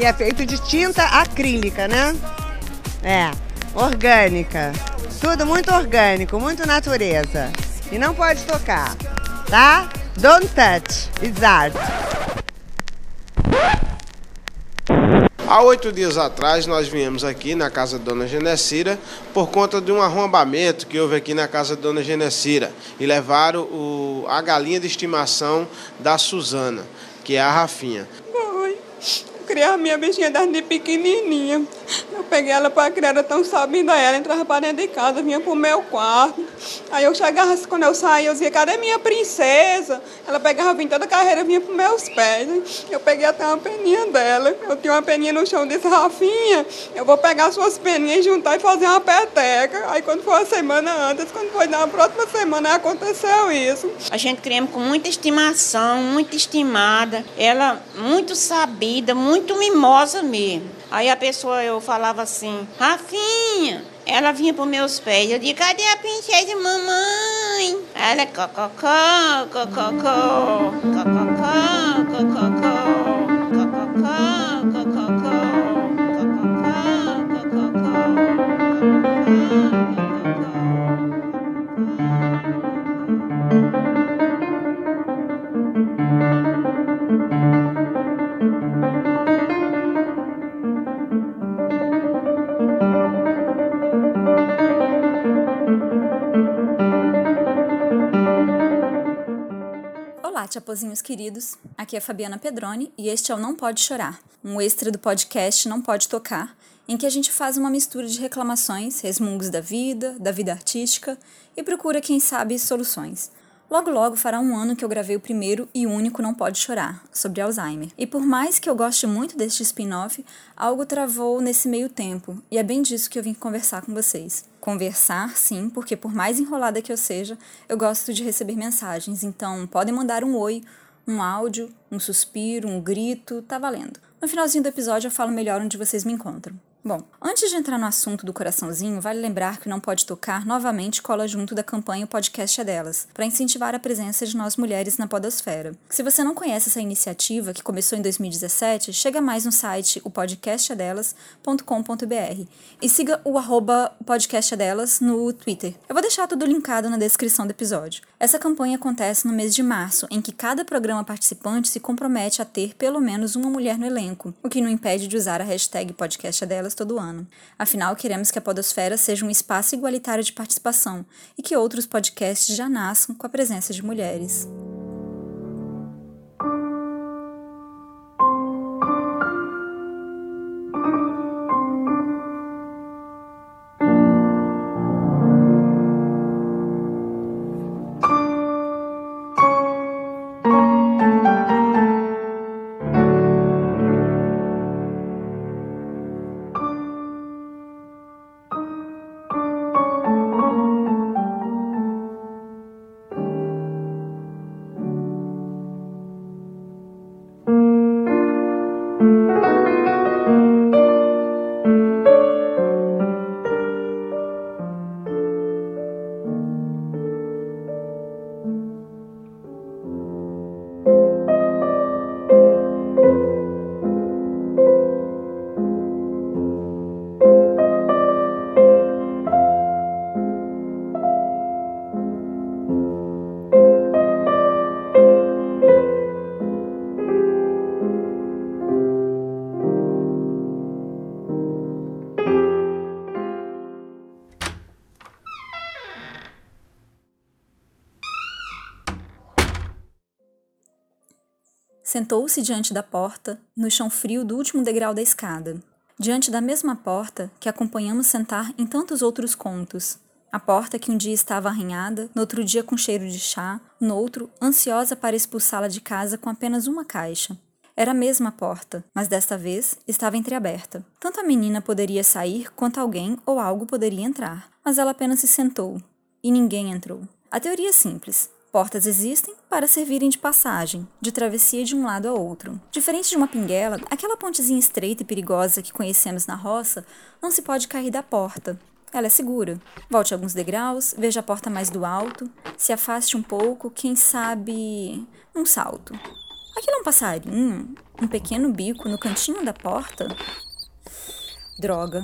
E é feito de tinta acrílica, né? É, orgânica. Tudo muito orgânico, muito natureza. E não pode tocar, tá? Don't touch, it's art. Há oito dias atrás, nós viemos aqui na casa da Dona Genecira por conta de um arrombamento que houve aqui na casa da Dona Genecira e levaram o, a galinha de estimação da Suzana, que é a Rafinha. Oi criar minha bichinha desde pequenininha. Eu peguei ela para criar, era tão sabida ela, entrava para dentro de casa, vinha pro meu quarto. Aí eu chegava, quando eu saía, eu dizia, cadê minha princesa? Ela pegava, vinha toda a carreira, vinha pros meus pés. Eu peguei até uma peninha dela. Eu tinha uma peninha no chão, disse, Rafinha, eu vou pegar suas peninhas, juntar e fazer uma peteca. Aí quando foi a semana antes, quando foi na próxima semana, aconteceu isso. A gente criamos com muita estimação, muito estimada. Ela muito sabida, muito mimosa mesmo. Aí a pessoa, eu falava assim, Rafinha, ela vinha para meus pés. Eu disse, cadê a princesa mamãe? Ela, cococó, cococó, cococó, cococó, chapozinhos queridos. Aqui é Fabiana Pedroni e este é o Não Pode Chorar, um extra do podcast Não Pode Tocar, em que a gente faz uma mistura de reclamações, resmungos da vida, da vida artística e procura, quem sabe, soluções. Logo logo fará um ano que eu gravei o primeiro e único Não Pode Chorar, sobre Alzheimer. E por mais que eu goste muito deste spin-off, algo travou nesse meio tempo, e é bem disso que eu vim conversar com vocês. Conversar, sim, porque por mais enrolada que eu seja, eu gosto de receber mensagens, então podem mandar um oi, um áudio, um suspiro, um grito, tá valendo. No finalzinho do episódio eu falo melhor onde vocês me encontram. Bom, antes de entrar no assunto do coraçãozinho, vale lembrar que Não Pode Tocar novamente cola junto da campanha O Podcast é Delas, para incentivar a presença de nós mulheres na podosfera. Se você não conhece essa iniciativa, que começou em 2017, chega mais no site opodcastadelas.com.br e siga o arroba é no Twitter. Eu vou deixar tudo linkado na descrição do episódio. Essa campanha acontece no mês de março, em que cada programa participante se compromete a ter pelo menos uma mulher no elenco, o que não impede de usar a hashtag Podcast é todo ano. Afinal, queremos que a Podosfera seja um espaço igualitário de participação e que outros podcasts já nasçam com a presença de mulheres. Sentou-se diante da porta, no chão frio do último degrau da escada, diante da mesma porta que acompanhamos sentar em tantos outros contos. A porta que um dia estava arranhada, no outro dia com cheiro de chá, no outro ansiosa para expulsá-la de casa com apenas uma caixa. Era a mesma porta, mas desta vez estava entreaberta. Tanto a menina poderia sair quanto alguém ou algo poderia entrar, mas ela apenas se sentou e ninguém entrou. A teoria é simples. Portas existem para servirem de passagem, de travessia de um lado a outro. Diferente de uma pinguela, aquela pontezinha estreita e perigosa que conhecemos na roça não se pode cair da porta. Ela é segura. Volte alguns degraus, veja a porta mais do alto, se afaste um pouco, quem sabe. um salto. Aquilo é um passarinho? Um pequeno bico no cantinho da porta? Droga,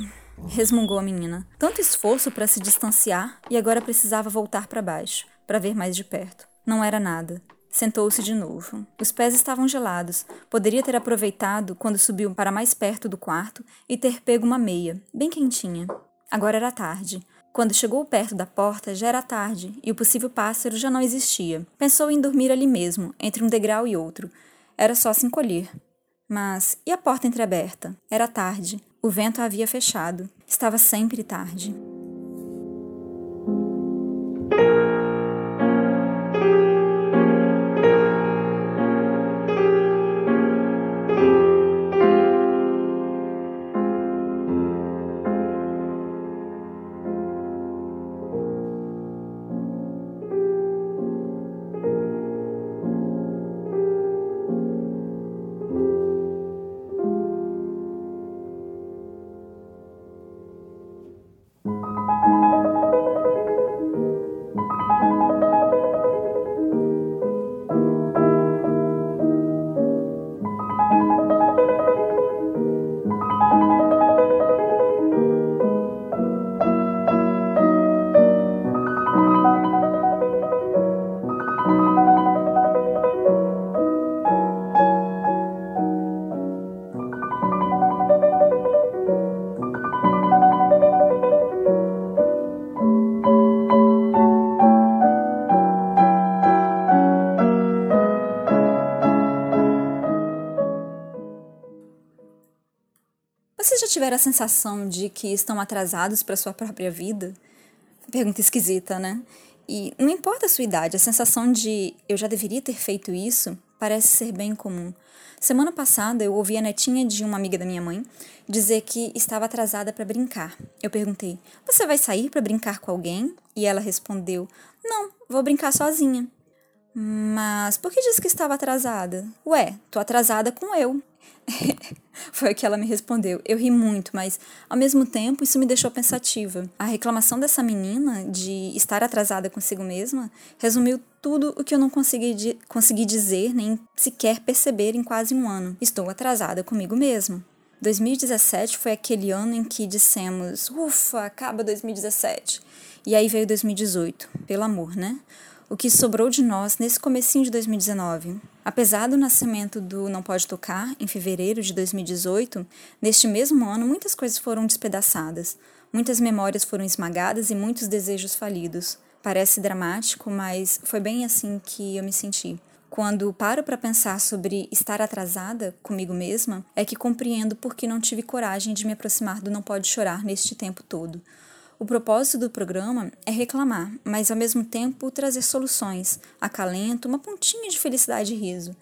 resmungou a menina. Tanto esforço para se distanciar e agora precisava voltar para baixo, para ver mais de perto. Não era nada. Sentou-se de novo. Os pés estavam gelados. Poderia ter aproveitado quando subiu para mais perto do quarto e ter pego uma meia, bem quentinha. Agora era tarde. Quando chegou perto da porta, já era tarde e o possível pássaro já não existia. Pensou em dormir ali mesmo, entre um degrau e outro. Era só se encolher. Mas e a porta entreaberta? Era tarde. O vento a havia fechado. Estava sempre tarde. A sensação de que estão atrasados para sua própria vida? Pergunta esquisita, né? E não importa a sua idade, a sensação de eu já deveria ter feito isso parece ser bem comum. Semana passada eu ouvi a netinha de uma amiga da minha mãe dizer que estava atrasada para brincar. Eu perguntei: "Você vai sair para brincar com alguém?" E ela respondeu: "Não, vou brincar sozinha." Mas por que disse que estava atrasada? Ué, tô atrasada com eu. Foi o que ela me respondeu. Eu ri muito, mas ao mesmo tempo isso me deixou pensativa. A reclamação dessa menina de estar atrasada consigo mesma resumiu tudo o que eu não consegui, consegui dizer nem sequer perceber em quase um ano. Estou atrasada comigo mesma. 2017 foi aquele ano em que dissemos: ufa, acaba 2017. E aí veio 2018, pelo amor, né? O que sobrou de nós nesse comecinho de 2019. Apesar do nascimento do Não Pode Tocar, em fevereiro de 2018, neste mesmo ano muitas coisas foram despedaçadas, muitas memórias foram esmagadas e muitos desejos falidos. Parece dramático, mas foi bem assim que eu me senti. Quando paro para pensar sobre estar atrasada comigo mesma, é que compreendo por que não tive coragem de me aproximar do Não Pode Chorar neste tempo todo. O propósito do programa é reclamar, mas ao mesmo tempo trazer soluções, acalento, uma pontinha de felicidade e riso.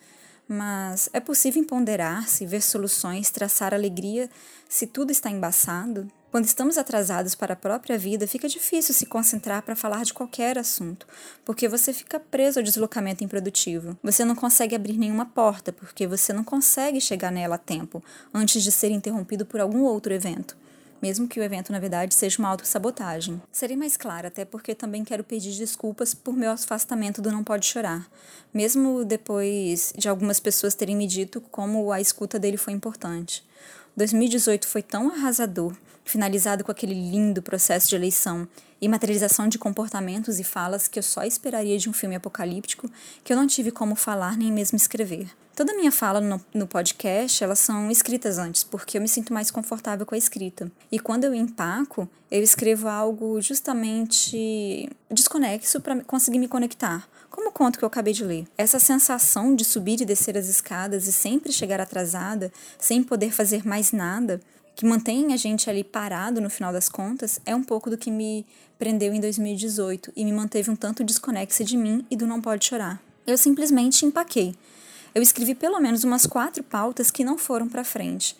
Mas é possível ponderar-se, ver soluções, traçar alegria se tudo está embaçado? Quando estamos atrasados para a própria vida, fica difícil se concentrar para falar de qualquer assunto, porque você fica preso ao deslocamento improdutivo. Você não consegue abrir nenhuma porta, porque você não consegue chegar nela a tempo, antes de ser interrompido por algum outro evento mesmo que o evento, na verdade, seja uma autossabotagem. Serei mais clara, até porque também quero pedir desculpas por meu afastamento do Não Pode Chorar, mesmo depois de algumas pessoas terem me dito como a escuta dele foi importante. 2018 foi tão arrasador, finalizado com aquele lindo processo de eleição e materialização de comportamentos e falas que eu só esperaria de um filme apocalíptico, que eu não tive como falar nem mesmo escrever. Toda minha fala no, no, podcast, elas são escritas antes, porque eu me sinto mais confortável com a escrita. E quando eu empaco, eu escrevo algo justamente desconexo para conseguir me conectar. Como o conto que eu acabei de ler. Essa sensação de subir e descer as escadas e sempre chegar atrasada, sem poder fazer mais nada, que mantém a gente ali parado no final das contas, é um pouco do que me prendeu em 2018 e me manteve um tanto desconexa de mim e do Não Pode Chorar. Eu simplesmente empaquei eu escrevi pelo menos umas quatro pautas que não foram para frente.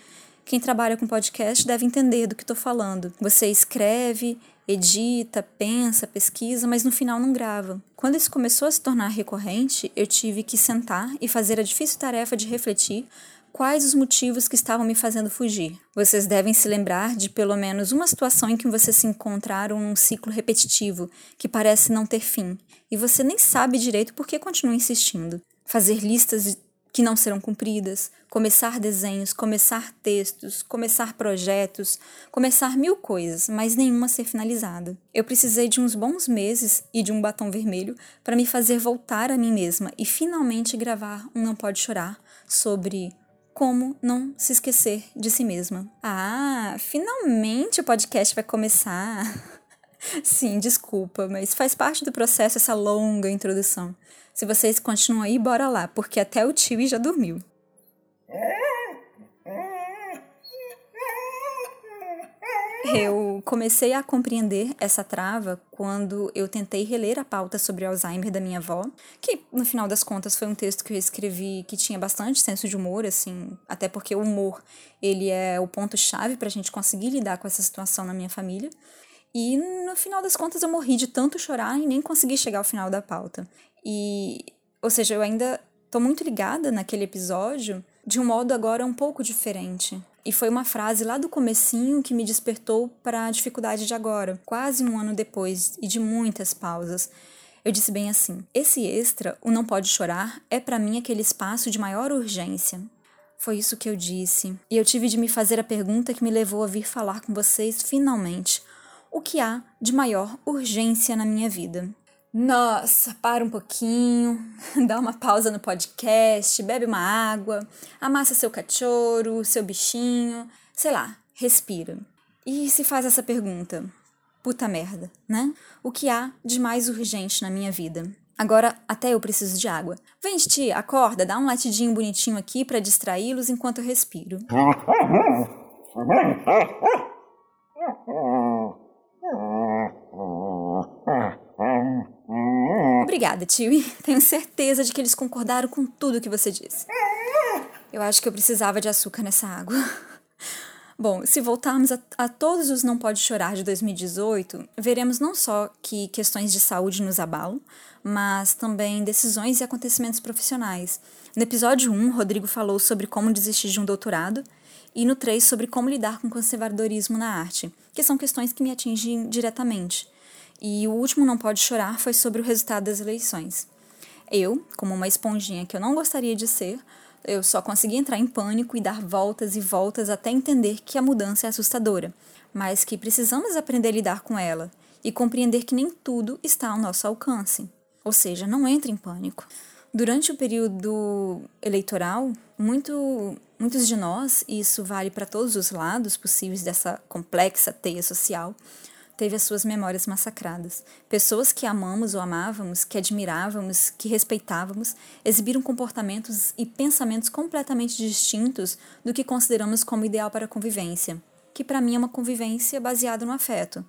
Quem trabalha com podcast deve entender do que estou falando. Você escreve, edita, pensa, pesquisa, mas no final não grava. Quando isso começou a se tornar recorrente, eu tive que sentar e fazer a difícil tarefa de refletir quais os motivos que estavam me fazendo fugir. Vocês devem se lembrar de pelo menos uma situação em que vocês se encontraram num ciclo repetitivo que parece não ter fim, e você nem sabe direito por que continua insistindo fazer listas que não serão cumpridas, começar desenhos, começar textos, começar projetos, começar mil coisas, mas nenhuma ser finalizada. Eu precisei de uns bons meses e de um batom vermelho para me fazer voltar a mim mesma e finalmente gravar um Não Pode Chorar sobre como não se esquecer de si mesma. Ah, finalmente o podcast vai começar! Sim, desculpa, mas faz parte do processo essa longa introdução. Se vocês continuam aí, bora lá, porque até o tio já dormiu. Eu comecei a compreender essa trava quando eu tentei reler a pauta sobre Alzheimer da minha avó, que no final das contas foi um texto que eu escrevi que tinha bastante senso de humor, assim, até porque o humor ele é o ponto chave para a gente conseguir lidar com essa situação na minha família. E no final das contas eu morri de tanto chorar e nem consegui chegar ao final da pauta. E, ou seja, eu ainda tô muito ligada naquele episódio de um modo agora um pouco diferente. E foi uma frase lá do comecinho que me despertou para a dificuldade de agora, quase um ano depois e de muitas pausas. Eu disse bem assim: esse extra, o não pode chorar, é para mim aquele espaço de maior urgência. Foi isso que eu disse. E eu tive de me fazer a pergunta que me levou a vir falar com vocês finalmente o que há de maior urgência na minha vida. Nossa, para um pouquinho, dá uma pausa no podcast, bebe uma água, amassa seu cachorro, seu bichinho, sei lá, respira. E se faz essa pergunta: puta merda, né? O que há de mais urgente na minha vida? Agora até eu preciso de água. Vem, tia, acorda, dá um latidinho bonitinho aqui para distraí-los enquanto eu respiro. Obrigada, tio. Tenho certeza de que eles concordaram com tudo que você disse. Eu acho que eu precisava de açúcar nessa água. Bom, se voltarmos a, a, todos os Não Pode Chorar de 2018, veremos não só que questões de saúde nos abalam, mas também decisões e acontecimentos profissionais. No episódio 1, Rodrigo falou sobre como desistir de um doutorado, e no 3, sobre como lidar com conservadorismo na arte, que são questões que me atingem diretamente. E o último Não Pode Chorar foi sobre o resultado das eleições. Eu, como uma esponjinha que eu não gostaria de ser, eu só consegui entrar em pânico e dar voltas e voltas até entender que a mudança é assustadora, mas que precisamos aprender a lidar com ela e compreender que nem tudo está ao nosso alcance. Ou seja, não entre em pânico. Durante o período eleitoral, muito, muitos de nós, e isso vale para todos os lados possíveis dessa complexa teia social, teve as suas memórias massacradas. Pessoas que amamos ou amávamos, que admirávamos, que respeitávamos, exibiram comportamentos e pensamentos completamente distintos do que consideramos como ideal para a convivência, que para mim é uma convivência baseada no afeto.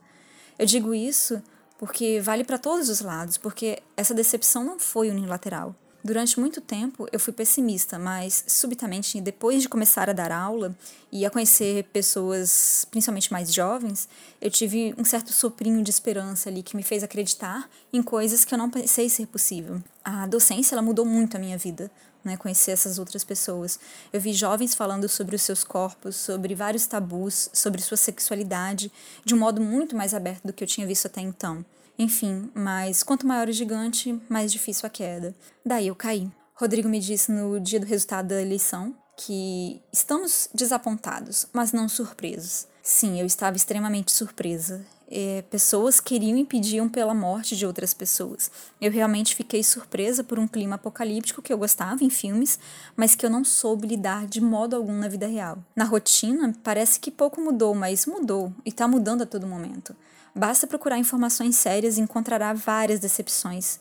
Eu digo isso porque vale para todos os lados, porque essa decepção não foi unilateral. Durante muito tempo eu fui pessimista, mas subitamente, depois de começar a dar aula e a conhecer pessoas, principalmente mais jovens, eu tive um certo soprinho de esperança ali que me fez acreditar em coisas que eu não pensei ser possível. A docência ela mudou muito a minha vida, né, conhecer essas outras pessoas. Eu vi jovens falando sobre os seus corpos, sobre vários tabus, sobre sua sexualidade, de um modo muito mais aberto do que eu tinha visto até então. Enfim, mas quanto maior o gigante, mais difícil a queda. Daí eu caí. Rodrigo me disse no dia do resultado da eleição que estamos desapontados, mas não surpresos. Sim, eu estava extremamente surpresa. É, pessoas queriam e pediam pela morte de outras pessoas. Eu realmente fiquei surpresa por um clima apocalíptico que eu gostava em filmes, mas que eu não soube lidar de modo algum na vida real. Na rotina, parece que pouco mudou, mas mudou e está mudando a todo momento. Basta procurar informações sérias e encontrará várias decepções.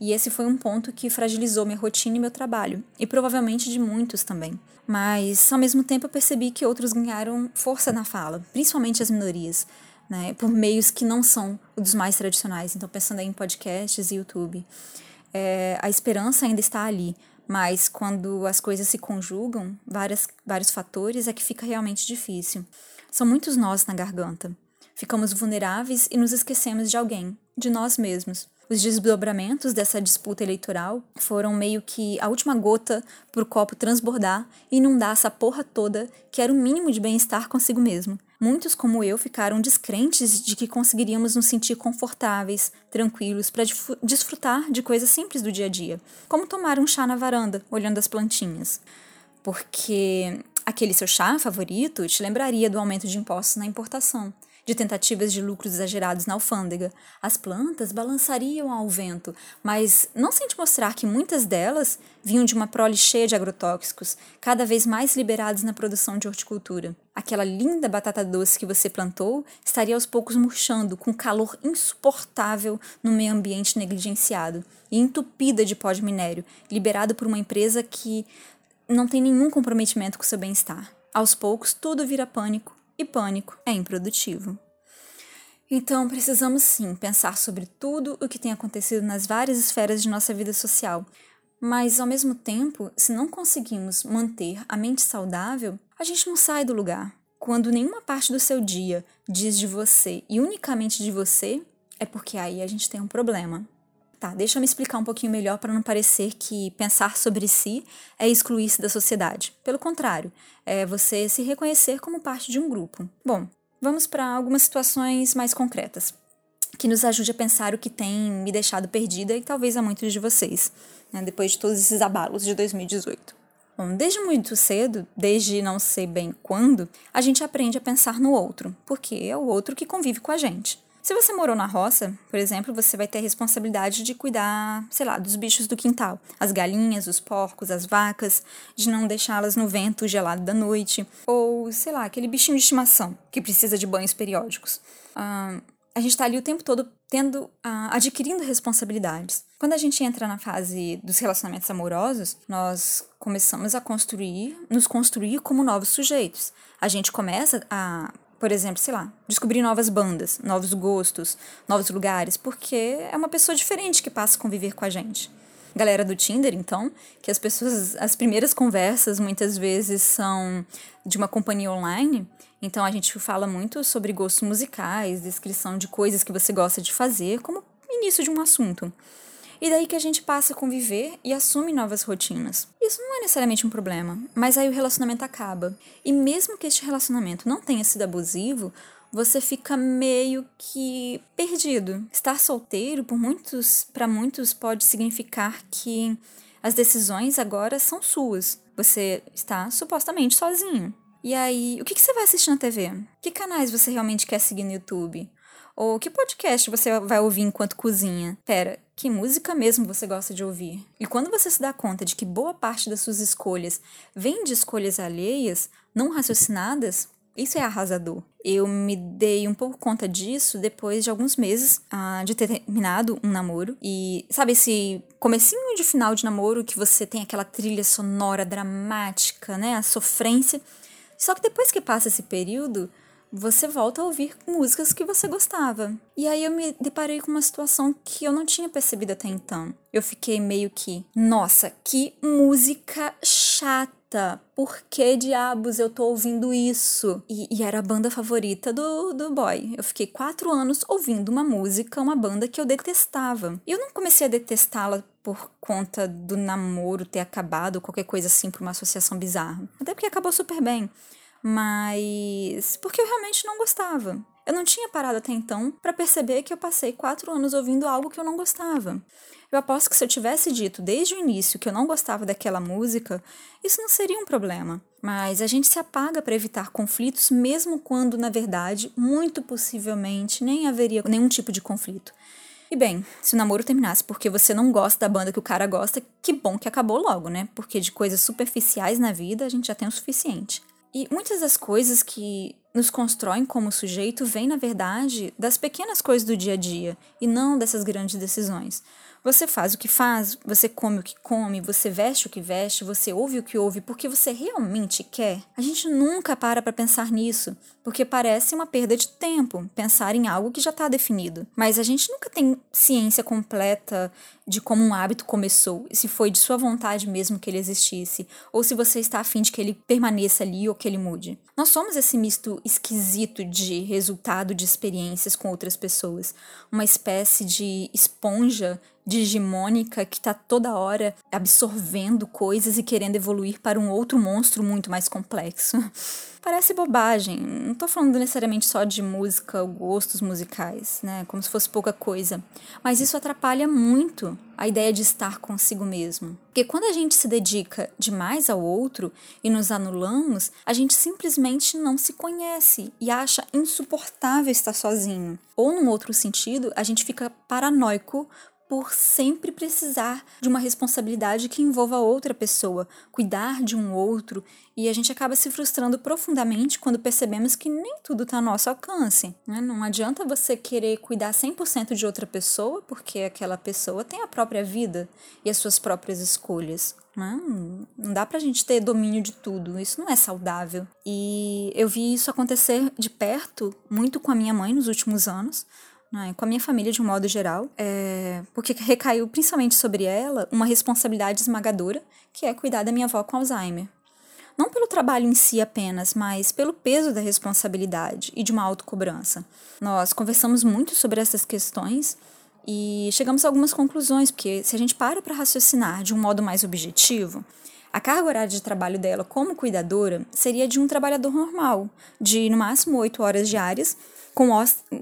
E esse foi um ponto que fragilizou minha rotina e meu trabalho, e provavelmente de muitos também. Mas, ao mesmo tempo, eu percebi que outros ganharam força na fala, principalmente as minorias, né, por meios que não são os mais tradicionais. Então, pensando em podcasts e YouTube. É, a esperança ainda está ali, mas quando as coisas se conjugam, várias, vários fatores, é que fica realmente difícil. São muitos nós na garganta. Ficamos vulneráveis e nos esquecemos de alguém, de nós mesmos. Os desdobramentos dessa disputa eleitoral foram meio que a última gota para o copo transbordar e inundar essa porra toda que era o mínimo de bem-estar consigo mesmo. muitos, como eu, ficaram descrentes de que conseguiríamos nos sentir confortáveis, tranquilos, para desfrutar de coisas simples do dia a dia, como tomar um chá na varanda, olhando as plantinhas. Porque aquele seu chá favorito te lembraria do aumento de impostos na importação de tentativas de lucros exagerados na alfândega. As plantas balançariam ao vento, mas não sem te mostrar que muitas delas vinham de uma prole cheia de agrotóxicos, cada vez mais liberados na produção de horticultura. Aquela linda batata doce que você plantou estaria aos poucos murchando, com calor insuportável no meio ambiente negligenciado e entupida de pó de minério, liberado por uma empresa que não tem nenhum comprometimento com seu bem-estar. Aos poucos, tudo vira pânico e pânico é improdutivo. Então, precisamos sim pensar sobre tudo o que tem acontecido nas várias esferas de nossa vida social. Mas, ao mesmo tempo, se não conseguimos manter a mente saudável, a gente não sai do lugar. Quando nenhuma parte do seu dia diz de você e unicamente de você, é porque aí a gente tem um problema. Tá, deixa eu me explicar um pouquinho melhor para não parecer que pensar sobre si é excluir-se da sociedade. Pelo contrário, é você se reconhecer como parte de um grupo. Bom, vamos para algumas situações mais concretas que nos ajude a pensar o que tem me deixado perdida e talvez a muitos de vocês, né, depois de todos esses abalos de 2018. Bom, desde muito cedo, desde não sei bem quando, a gente aprende a pensar no outro, porque é o outro que convive com a gente. Se você morou na roça, por exemplo, você vai ter a responsabilidade de cuidar, sei lá, dos bichos do quintal, as galinhas, os porcos, as vacas, de não deixá-las no vento gelado da noite, ou, sei lá, aquele bichinho de estimação que precisa de banhos periódicos. A gente está ali o tempo todo tendo, ah, adquirindo responsabilidades. Quando a gente entra na fase dos relacionamentos amorosos, nós começamos a construir, nos construir como novos sujeitos. A gente começa a por exemplo, sei lá, descobrir novas bandas, novos gostos, novos lugares, porque é uma pessoa diferente que passa a conviver com a gente. Galera do Tinder, então, que as pessoas, as primeiras conversas muitas vezes são de uma companhia online, então a gente fala muito sobre gostos musicais, descrição de coisas que você gosta de fazer, como início de um assunto. E daí que a gente passa a conviver e assume novas rotinas. Isso não é necessariamente um problema, mas aí o relacionamento acaba. E mesmo que este relacionamento não tenha sido abusivo, você fica meio que perdido. Estar solteiro por muitos, para muitos pode significar que as decisões agora são suas. Você está supostamente sozinho. E aí, o que, que você vai assistir na TV? Que canais você realmente quer seguir no YouTube? Ou que podcast você vai ouvir enquanto cozinha? Pera, que música mesmo você gosta de ouvir? E quando você se dá conta de que boa parte das suas escolhas vem de escolhas alheias, não raciocinadas, isso é arrasador. Eu me dei um pouco conta disso depois de alguns meses ah, de ter terminado um namoro. E sabe esse comecinho de final de namoro que você tem aquela trilha sonora dramática, né? A sofrência. Só que depois que passa esse período, você volta a ouvir músicas que você gostava. E aí eu me deparei com uma situação que eu não tinha percebido até então. Eu fiquei meio que, nossa, que música chata. Por que diabos eu tô ouvindo isso? E, e, era a banda favorita do, do boy. Eu fiquei quatro anos ouvindo uma música, uma banda que eu detestava. E eu não comecei a detestá-la por conta do namoro ter acabado, qualquer coisa assim, por uma associação bizarra. Até porque acabou super bem mas porque eu realmente não gostava. Eu não tinha parado até então para perceber que eu passei quatro anos ouvindo algo que eu não gostava. Eu aposto que se eu tivesse dito desde o início que eu não gostava daquela música, isso não seria um problema. Mas a gente se apaga para evitar conflitos, mesmo quando, na verdade, muito possivelmente nem haveria nenhum tipo de conflito. E bem, se o namoro terminasse porque você não gosta da banda que o cara gosta, que bom que acabou logo, né? Porque de coisas superficiais na vida a gente já tem o suficiente. E muitas das coisas que nos constroem como sujeito vêm, na verdade, das pequenas coisas do dia a dia e não dessas grandes decisões. Você faz o que faz, você come o que come, você veste o que veste, você ouve o que ouve porque você realmente quer. A gente nunca para para pensar nisso, porque parece uma perda de tempo pensar em algo que já está definido. Mas a gente nunca tem ciência completa de como um hábito começou, se foi de sua vontade mesmo que ele existisse, ou se você está afim de que ele permaneça ali ou que ele mude. Nós somos esse misto esquisito de resultado de experiências com outras pessoas, uma espécie de esponja digimônica que tá toda hora absorvendo coisas e querendo evoluir para um outro monstro muito mais complexo. Parece bobagem, não tô falando necessariamente só de música, gostos musicais, né? Como se fosse pouca coisa. Mas isso atrapalha muito a ideia de estar consigo mesmo. Porque quando a gente se dedica demais ao outro e nos anulamos, a gente simplesmente não se conhece e acha insuportável estar sozinho. Ou, num outro sentido, a gente fica paranoico por sempre precisar de uma responsabilidade que envolva outra pessoa, cuidar de um outro, e a gente acaba se frustrando profundamente quando percebemos que nem tudo está ao nosso alcance. Né? Não adianta você querer cuidar 100% de outra pessoa, porque aquela pessoa tem a própria vida e as suas próprias escolhas. Né? Não dá pra gente ter domínio de tudo, isso não é saudável. E eu vi isso acontecer de perto muito com a minha mãe nos últimos anos né, com a minha família de um modo geral, é, porque recaiu principalmente sobre ela uma responsabilidade esmagadora, que é cuidar da minha avó com Alzheimer. Não pelo trabalho em si apenas, mas pelo peso da responsabilidade e de uma autocobrança. Nós conversamos muito sobre essas questões e chegamos a algumas conclusões, porque se a gente para para raciocinar de um modo mais objetivo, a carga horária de trabalho dela como cuidadora seria de um trabalhador normal, de no máximo oito horas diárias, com,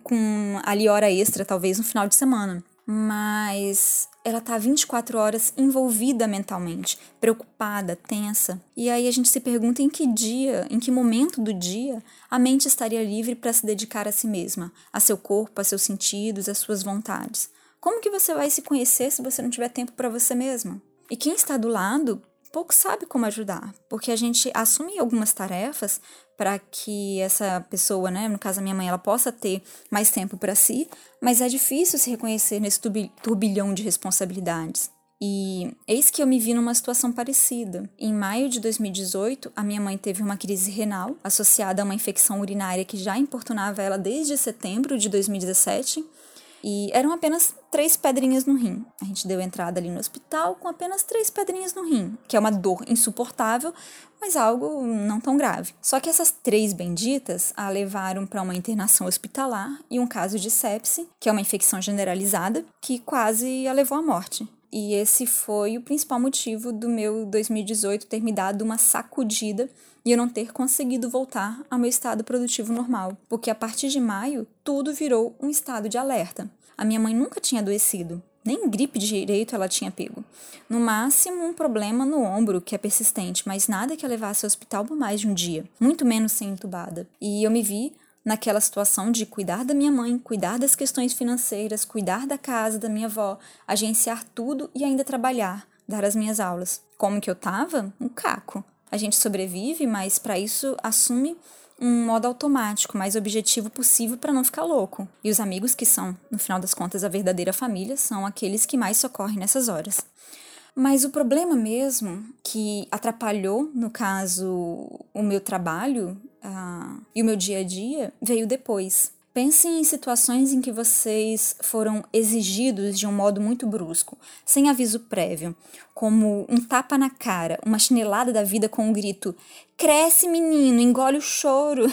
com ali hora extra, talvez no final de semana. Mas ela tá 24 horas envolvida mentalmente, preocupada, tensa. E aí a gente se pergunta em que dia, em que momento do dia a mente estaria livre para se dedicar a si mesma, a seu corpo, a seus sentidos, às suas vontades. Como que você vai se conhecer se você não tiver tempo para você mesma? E quem está do lado pouco sabe como ajudar, porque a gente assume algumas tarefas para que essa pessoa, né, no caso a minha mãe, ela possa ter mais tempo para si, mas é difícil se reconhecer nesse turbilhão de responsabilidades. E eis que eu me vi numa situação parecida. Em maio de 2018, a minha mãe teve uma crise renal associada a uma infecção urinária que já importunava ela desde setembro de 2017 e eram apenas três pedrinhas no rim. A gente deu entrada ali no hospital com apenas três pedrinhas no rim, que é uma dor insuportável, mas algo não tão grave. Só que essas três benditas a levaram para uma internação hospitalar e um caso de sepse, que é uma infecção generalizada, que quase a levou à morte. E esse foi o principal motivo do meu 2018 ter me dado uma sacudida e eu não ter conseguido voltar ao meu estado produtivo normal, porque a partir de maio tudo virou um estado de alerta. A minha mãe nunca tinha adoecido, nem gripe direito ela tinha pego. No máximo, um problema no ombro, que é persistente, mas nada que a levasse ao hospital por mais de um dia, muito menos ser entubada. E eu me vi naquela situação de cuidar da minha mãe, cuidar das questões financeiras, cuidar da casa da minha avó, agenciar tudo e ainda trabalhar, dar as minhas aulas. Como que eu tava? Um caco. A gente sobrevive, mas para isso assume um modo automático, mais objetivo possível para não ficar louco. E os amigos que são, no final das contas, a verdadeira família, são aqueles que mais socorrem nessas horas. Mas o problema mesmo que atrapalhou, no caso, o meu trabalho uh, e o meu dia a dia, veio depois. Pensem em situações em que vocês foram exigidos de um modo muito brusco, sem aviso prévio, como um tapa na cara, uma chinelada da vida com um grito: Cresce, menino, engole o choro.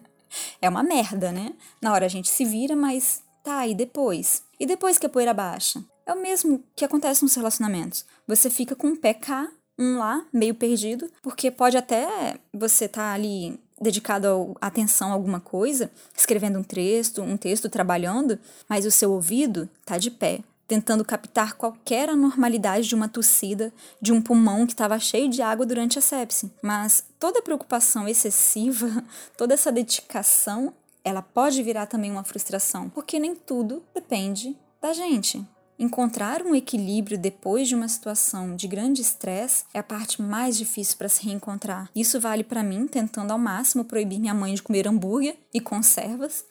é uma merda, né? Na hora a gente se vira, mas tá, e depois? E depois que a poeira baixa? É o mesmo que acontece nos relacionamentos. Você fica com um pé cá, um lá, meio perdido, porque pode até você estar tá ali dedicado a atenção a alguma coisa, escrevendo um texto, um texto trabalhando, mas o seu ouvido está de pé, tentando captar qualquer anormalidade de uma tossida, de um pulmão que estava cheio de água durante a sepse. Mas toda preocupação excessiva, toda essa dedicação, ela pode virar também uma frustração, porque nem tudo depende da gente. Encontrar um equilíbrio depois de uma situação de grande estresse é a parte mais difícil para se reencontrar. Isso vale para mim tentando ao máximo proibir minha mãe de comer hambúrguer e conservas.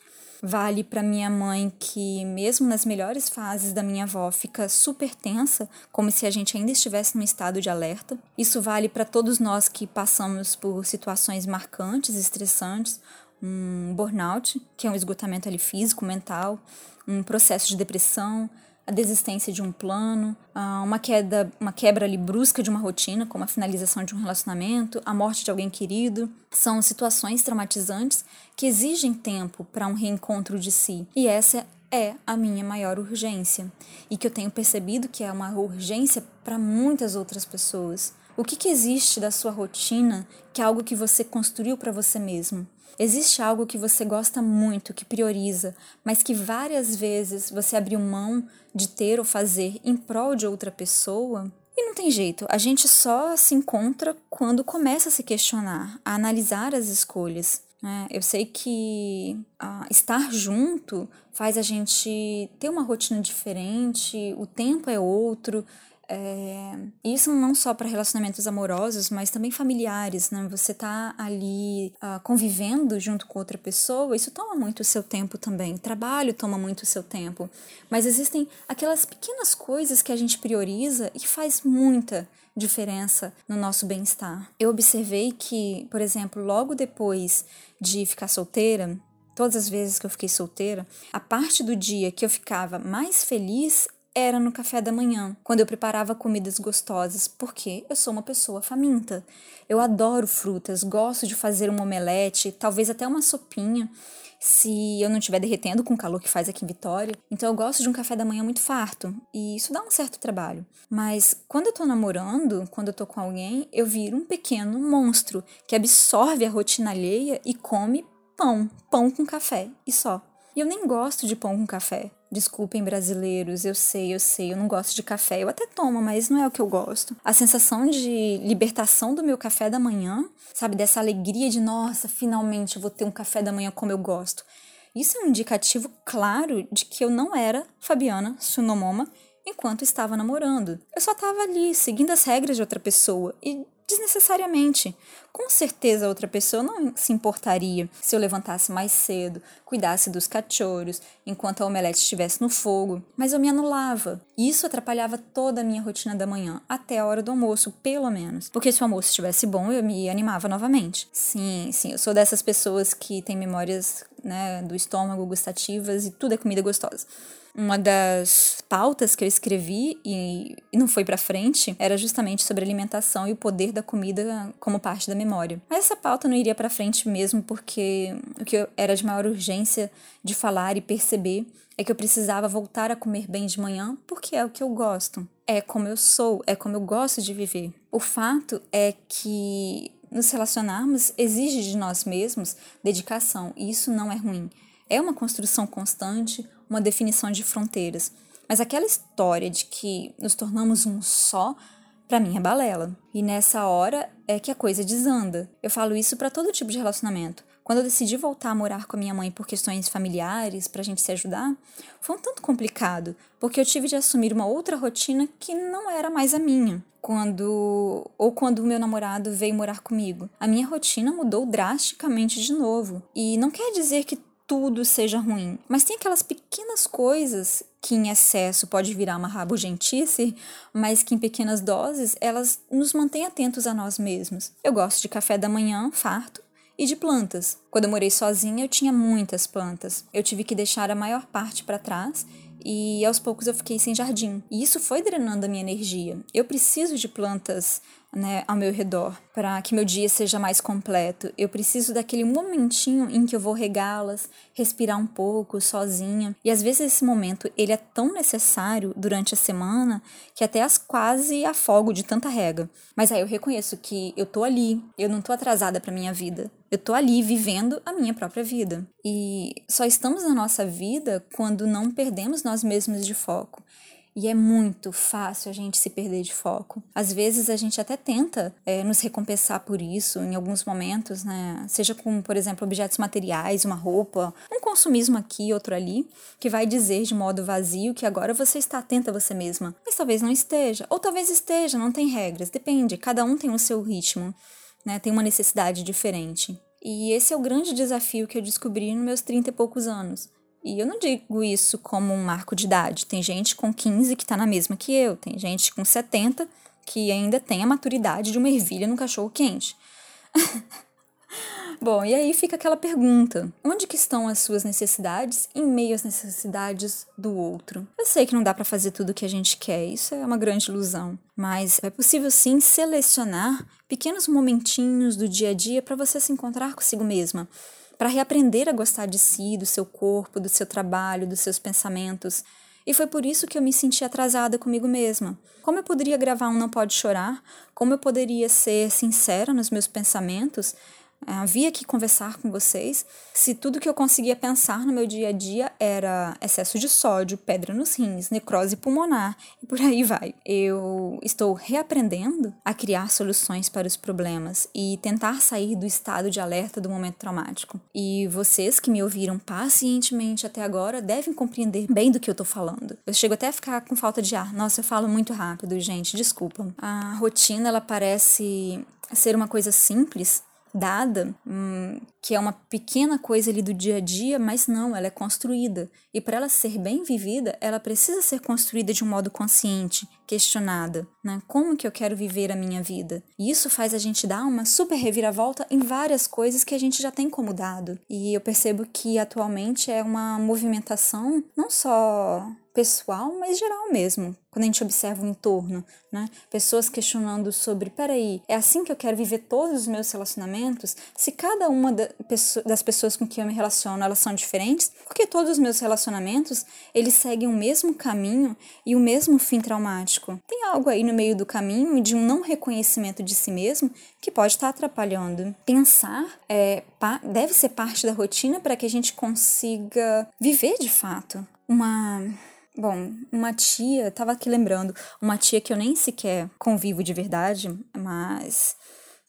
Vale para minha mãe que, mesmo nas melhores fases da minha avó, fica super tensa, como se a gente ainda estivesse num estado de alerta. Isso vale para todos nós que passamos por situações marcantes, estressantes, um burnout, que é um esgotamento ali físico, mental, um processo de depressão, a desistência de um plano, uma queda, uma quebra ali brusca de uma rotina, como a finalização de um relacionamento, a morte de alguém querido, são situações traumatizantes que exigem tempo para um reencontro de si. E essa é a minha maior urgência e que eu tenho percebido que é uma urgência para muitas outras pessoas. O que, que existe da sua rotina que é algo que você construiu para você mesmo? Existe algo que você gosta muito, que prioriza, mas que várias vezes você abriu mão de ter ou fazer em prol de outra pessoa? E não tem jeito, a gente só se encontra quando começa a se questionar, a analisar as escolhas. Né? Eu sei que ah, estar junto faz a gente ter uma rotina diferente, o tempo é outro, é, isso não só para relacionamentos amorosos, mas também familiares, né? Você tá ali uh, convivendo junto com outra pessoa, isso toma muito o seu tempo também. Trabalho toma muito o seu tempo. Mas existem aquelas pequenas coisas que a gente prioriza e faz muita diferença no nosso bem-estar. Eu observei que, por exemplo, logo depois de ficar solteira, todas as vezes que eu fiquei solteira, a parte do dia que eu ficava mais feliz era no café da manhã, quando eu preparava comidas gostosas, porque eu sou uma pessoa faminta. Eu adoro frutas, gosto de fazer um omelete, talvez até uma sopinha, se eu não estiver derretendo com o calor que faz aqui em Vitória. Então eu gosto de um café da manhã muito farto, e isso dá um certo trabalho. Mas quando eu tô namorando, quando eu tô com alguém, eu viro um pequeno monstro que absorve a rotina alheia e come pão, pão com café e só. E eu nem gosto de pão com café. Desculpem, brasileiros, eu sei, eu sei, eu não gosto de café. Eu até tomo, mas não é o que eu gosto. A sensação de libertação do meu café da manhã, sabe, dessa alegria de, nossa, finalmente eu vou ter um café da manhã como eu gosto. Isso é um indicativo claro de que eu não era Fabiana Sunomoma enquanto estava namorando. Eu só estava ali, seguindo as regras de outra pessoa e desnecessariamente. Com certeza outra pessoa não se importaria se eu levantasse mais cedo, cuidasse dos cachorros, enquanto a omelete estivesse no fogo, mas eu me anulava. Isso atrapalhava toda a minha rotina da manhã, até a hora do almoço, pelo menos. Porque se o almoço estivesse bom, eu me animava novamente. Sim, sim, eu sou dessas pessoas que têm memórias né, do estômago gustativas e tudo é comida gostosa uma das pautas que eu escrevi e, não foi para frente era justamente sobre alimentação e o poder da comida como parte da memória. Mas essa pauta não iria para frente mesmo porque o que era de maior urgência de falar e perceber é que eu precisava voltar a comer bem de manhã porque é o que eu gosto. É como eu sou, é como eu gosto de viver. O fato é que nos relacionarmos exige de nós mesmos dedicação e isso não é ruim. É uma construção constante, uma definição de fronteiras. Mas aquela história de que nos tornamos um só, para mim é balela. E nessa hora é que a coisa desanda. Eu falo isso para todo tipo de relacionamento. Quando eu decidi voltar a morar com a minha mãe por questões familiares, pra gente se ajudar, foi um tanto complicado, porque eu tive de assumir uma outra rotina que não era mais a minha. Quando ou quando o meu namorado veio morar comigo, a minha rotina mudou drasticamente de novo. E não quer dizer que tudo seja ruim. Mas tem aquelas pequenas coisas que em excesso pode virar uma rabugentice, mas que em pequenas doses elas nos mantêm atentos a nós mesmos. Eu gosto de café da manhã farto e de plantas. Quando eu morei sozinha, eu tinha muitas plantas. Eu tive que deixar a maior parte para trás e aos poucos eu fiquei sem jardim. E isso foi drenando a minha energia. Eu preciso de plantas né, ao meu redor, para que meu dia seja mais completo. Eu preciso daquele momentinho em que eu vou regá-las, respirar um pouco sozinha. E às vezes esse momento ele é tão necessário durante a semana que até as quase afogo de tanta rega. Mas aí eu reconheço que eu tô ali, eu não tô atrasada para minha vida. Eu tô ali vivendo a minha própria vida. E só estamos na nossa vida quando não perdemos nós mesmos de foco. E é muito fácil a gente se perder de foco. Às vezes a gente até tenta é, nos recompensar por isso em alguns momentos, né? Seja com, por exemplo, objetos materiais, uma roupa, um consumismo aqui, outro ali, que vai dizer de modo vazio que agora você está atenta a você mesma. Mas talvez não esteja, ou talvez esteja, não tem regras, depende, cada um tem o seu ritmo, né? Tem uma necessidade diferente. E esse é o grande desafio que eu descobri nos meus 30 e poucos anos. E eu não digo isso como um marco de idade. Tem gente com 15 que está na mesma que eu, tem gente com 70 que ainda tem a maturidade de uma ervilha no cachorro quente. Bom, e aí fica aquela pergunta: onde que estão as suas necessidades em meio às necessidades do outro? Eu sei que não dá para fazer tudo o que a gente quer, isso é uma grande ilusão, mas é possível sim selecionar pequenos momentinhos do dia a dia para você se encontrar consigo mesma para reaprender a gostar de si, do seu corpo, do seu trabalho, dos seus pensamentos. E foi por isso que eu me senti atrasada comigo mesma. Como eu poderia gravar um Não Pode Chorar? Como eu poderia ser sincera nos meus pensamentos havia que conversar com vocês se tudo que eu conseguia pensar no meu dia a dia era excesso de sódio, pedra nos rins, necrose pulmonar e por aí vai. Eu estou reaprendendo a criar soluções para os problemas e tentar sair do estado de alerta do momento traumático. E vocês que me ouviram pacientemente até agora devem compreender bem do que eu estou falando. Eu chego até a ficar com falta de ar. Nossa, eu falo muito rápido, gente, desculpa. A rotina ela parece ser uma coisa simples, dada, hum, que é uma pequena coisa ali do dia a dia, mas não, ela é construída. E para ela ser bem vivida, ela precisa ser construída de um modo consciente, questionada, né? Como que eu quero viver a minha vida? E isso faz a gente dar uma super reviravolta em várias coisas que a gente já tem como dado. E eu percebo que atualmente é uma movimentação não só pessoal, mas geral mesmo, quando a gente observa o entorno, né? Pessoas questionando sobre, peraí, é assim que eu quero viver todos os meus relacionamentos? Se cada uma das pessoas com quem eu me relaciono, elas são diferentes, porque todos os meus relacionamentos, eles seguem o mesmo caminho e o mesmo fim traumático. Tem algo aí no meio do caminho de um não reconhecimento de si mesmo que pode estar atrapalhando. Pensar é, deve ser parte da rotina para que a gente consiga viver de fato. Uma Bom, uma tia, tava aqui lembrando, uma tia que eu nem sequer convivo de verdade, mas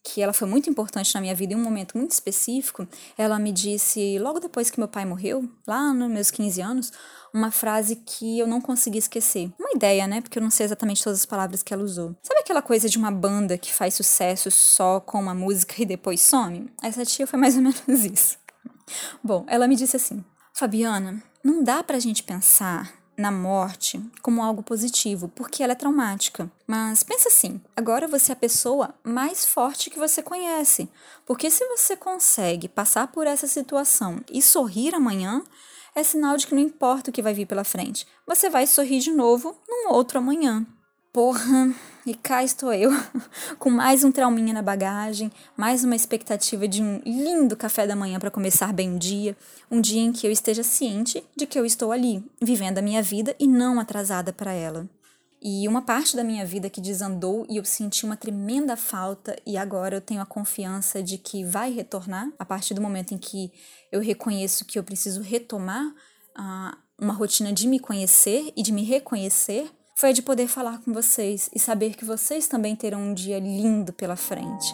que ela foi muito importante na minha vida em um momento muito específico, ela me disse, logo depois que meu pai morreu, lá nos meus 15 anos, uma frase que eu não consegui esquecer. Uma ideia, né? Porque eu não sei exatamente todas as palavras que ela usou. Sabe aquela coisa de uma banda que faz sucesso só com uma música e depois some? Essa tia foi mais ou menos isso. Bom, ela me disse assim: Fabiana, não dá pra gente pensar na morte como algo positivo, porque ela é traumática. Mas pensa assim: agora você é a pessoa mais forte que você conhece. Porque se você consegue passar por essa situação e sorrir amanhã, é sinal de que não importa o que vai vir pela frente, você vai sorrir de novo num outro amanhã. Porra, e cá estou eu, com mais um trauminha na bagagem, mais uma expectativa de um lindo café da manhã para começar bem o dia, um dia em que eu esteja ciente de que eu estou ali, vivendo a minha vida e não atrasada para ela. E uma parte da minha vida que desandou e eu senti uma tremenda falta, e agora eu tenho a confiança de que vai retornar, a partir do momento em que eu reconheço que eu preciso retomar uh, uma rotina de me conhecer e de me reconhecer foi de poder falar com vocês e saber que vocês também terão um dia lindo pela frente.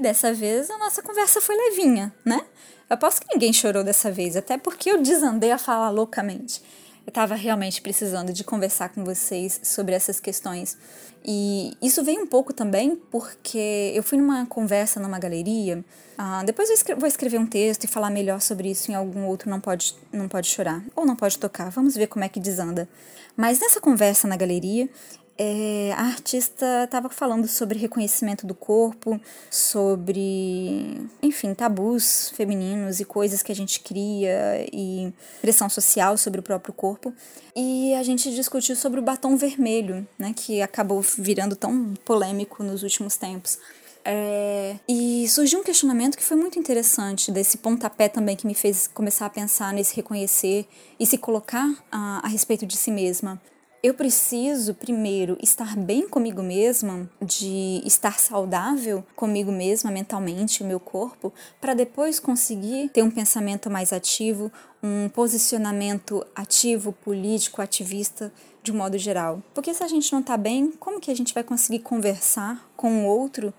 Dessa vez a nossa conversa foi levinha, né? Eu aposto que ninguém chorou dessa vez, até porque eu desandei a falar loucamente. Eu estava realmente precisando de conversar com vocês sobre essas questões. E isso veio um pouco também porque eu fui numa conversa numa galeria. Ah, depois eu escre vou escrever um texto e falar melhor sobre isso em algum outro Não Pode, não pode Chorar. Ou Não Pode Tocar. Vamos ver como é que desanda. Mas nessa conversa na galeria, é, a artista estava falando sobre reconhecimento do corpo, sobre, enfim, tabus femininos e coisas que a gente cria e pressão social sobre o próprio corpo. E a gente discutiu sobre o batom vermelho, né, que acabou virando tão polêmico nos últimos tempos. É, e surgiu um questionamento que foi muito interessante, desse pontapé também que me fez começar a pensar nesse reconhecer e se colocar a, a respeito de si mesma. Eu preciso primeiro estar bem comigo mesma, de estar saudável comigo mesma mentalmente, o meu corpo, para depois conseguir ter um pensamento mais ativo, um posicionamento ativo, político, ativista de um modo geral. Porque se a gente não está bem, como que a gente vai conseguir conversar com o outro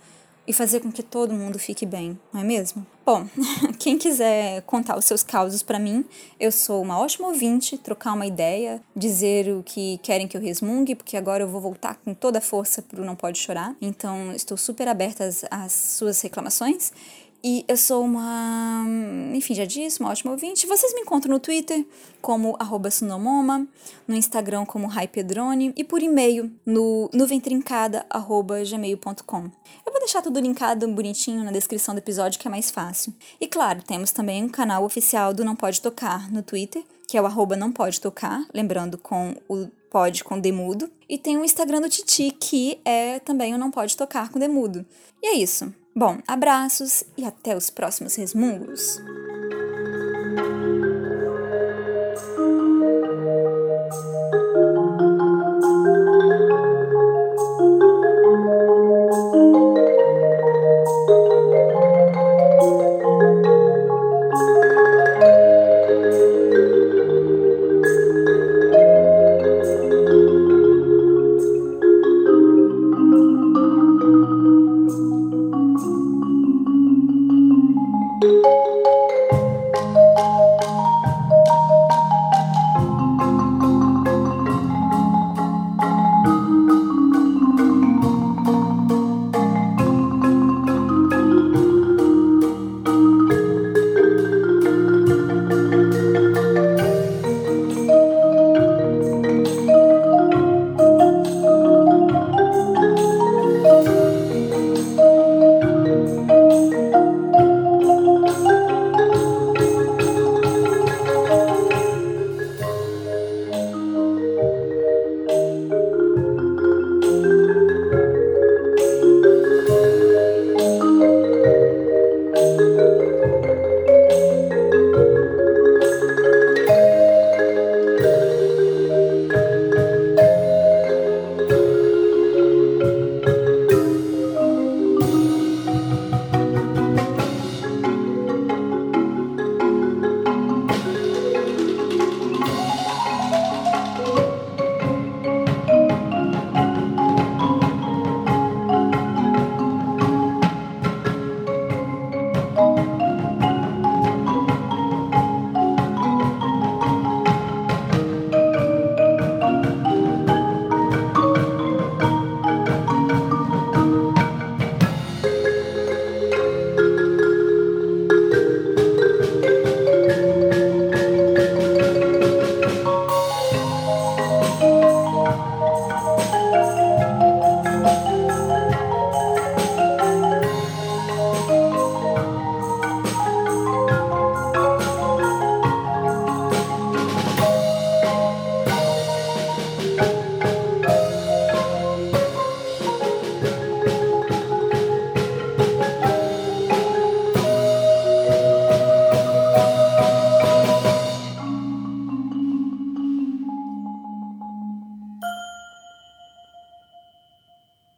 e fazer com que todo mundo fique bem, não é mesmo? Bom, quem quiser contar os seus causos para mim, eu sou uma ótima ouvinte, trocar uma ideia, dizer o que querem que eu resmungue, porque agora eu vou voltar com toda a força pro Não Pode Chorar. Então, estou super aberta às, às suas reclamações. E eu sou uma, enfim, já disse, uma ótima ouvinte. Vocês me encontram no Twitter como sunomoma, no Instagram como raipedrone e por e-mail no nuventrincada.gmail.com. Eu vou deixar tudo linkado bonitinho na descrição do episódio que é mais fácil. E claro, temos também um canal oficial do Não Pode Tocar no Twitter, que é o arroba não pode tocar, lembrando com o pode com demudo. E tem o Instagram do Titi, que é também o não pode tocar com demudo. E é isso. Bom, abraços e até os próximos resmungos.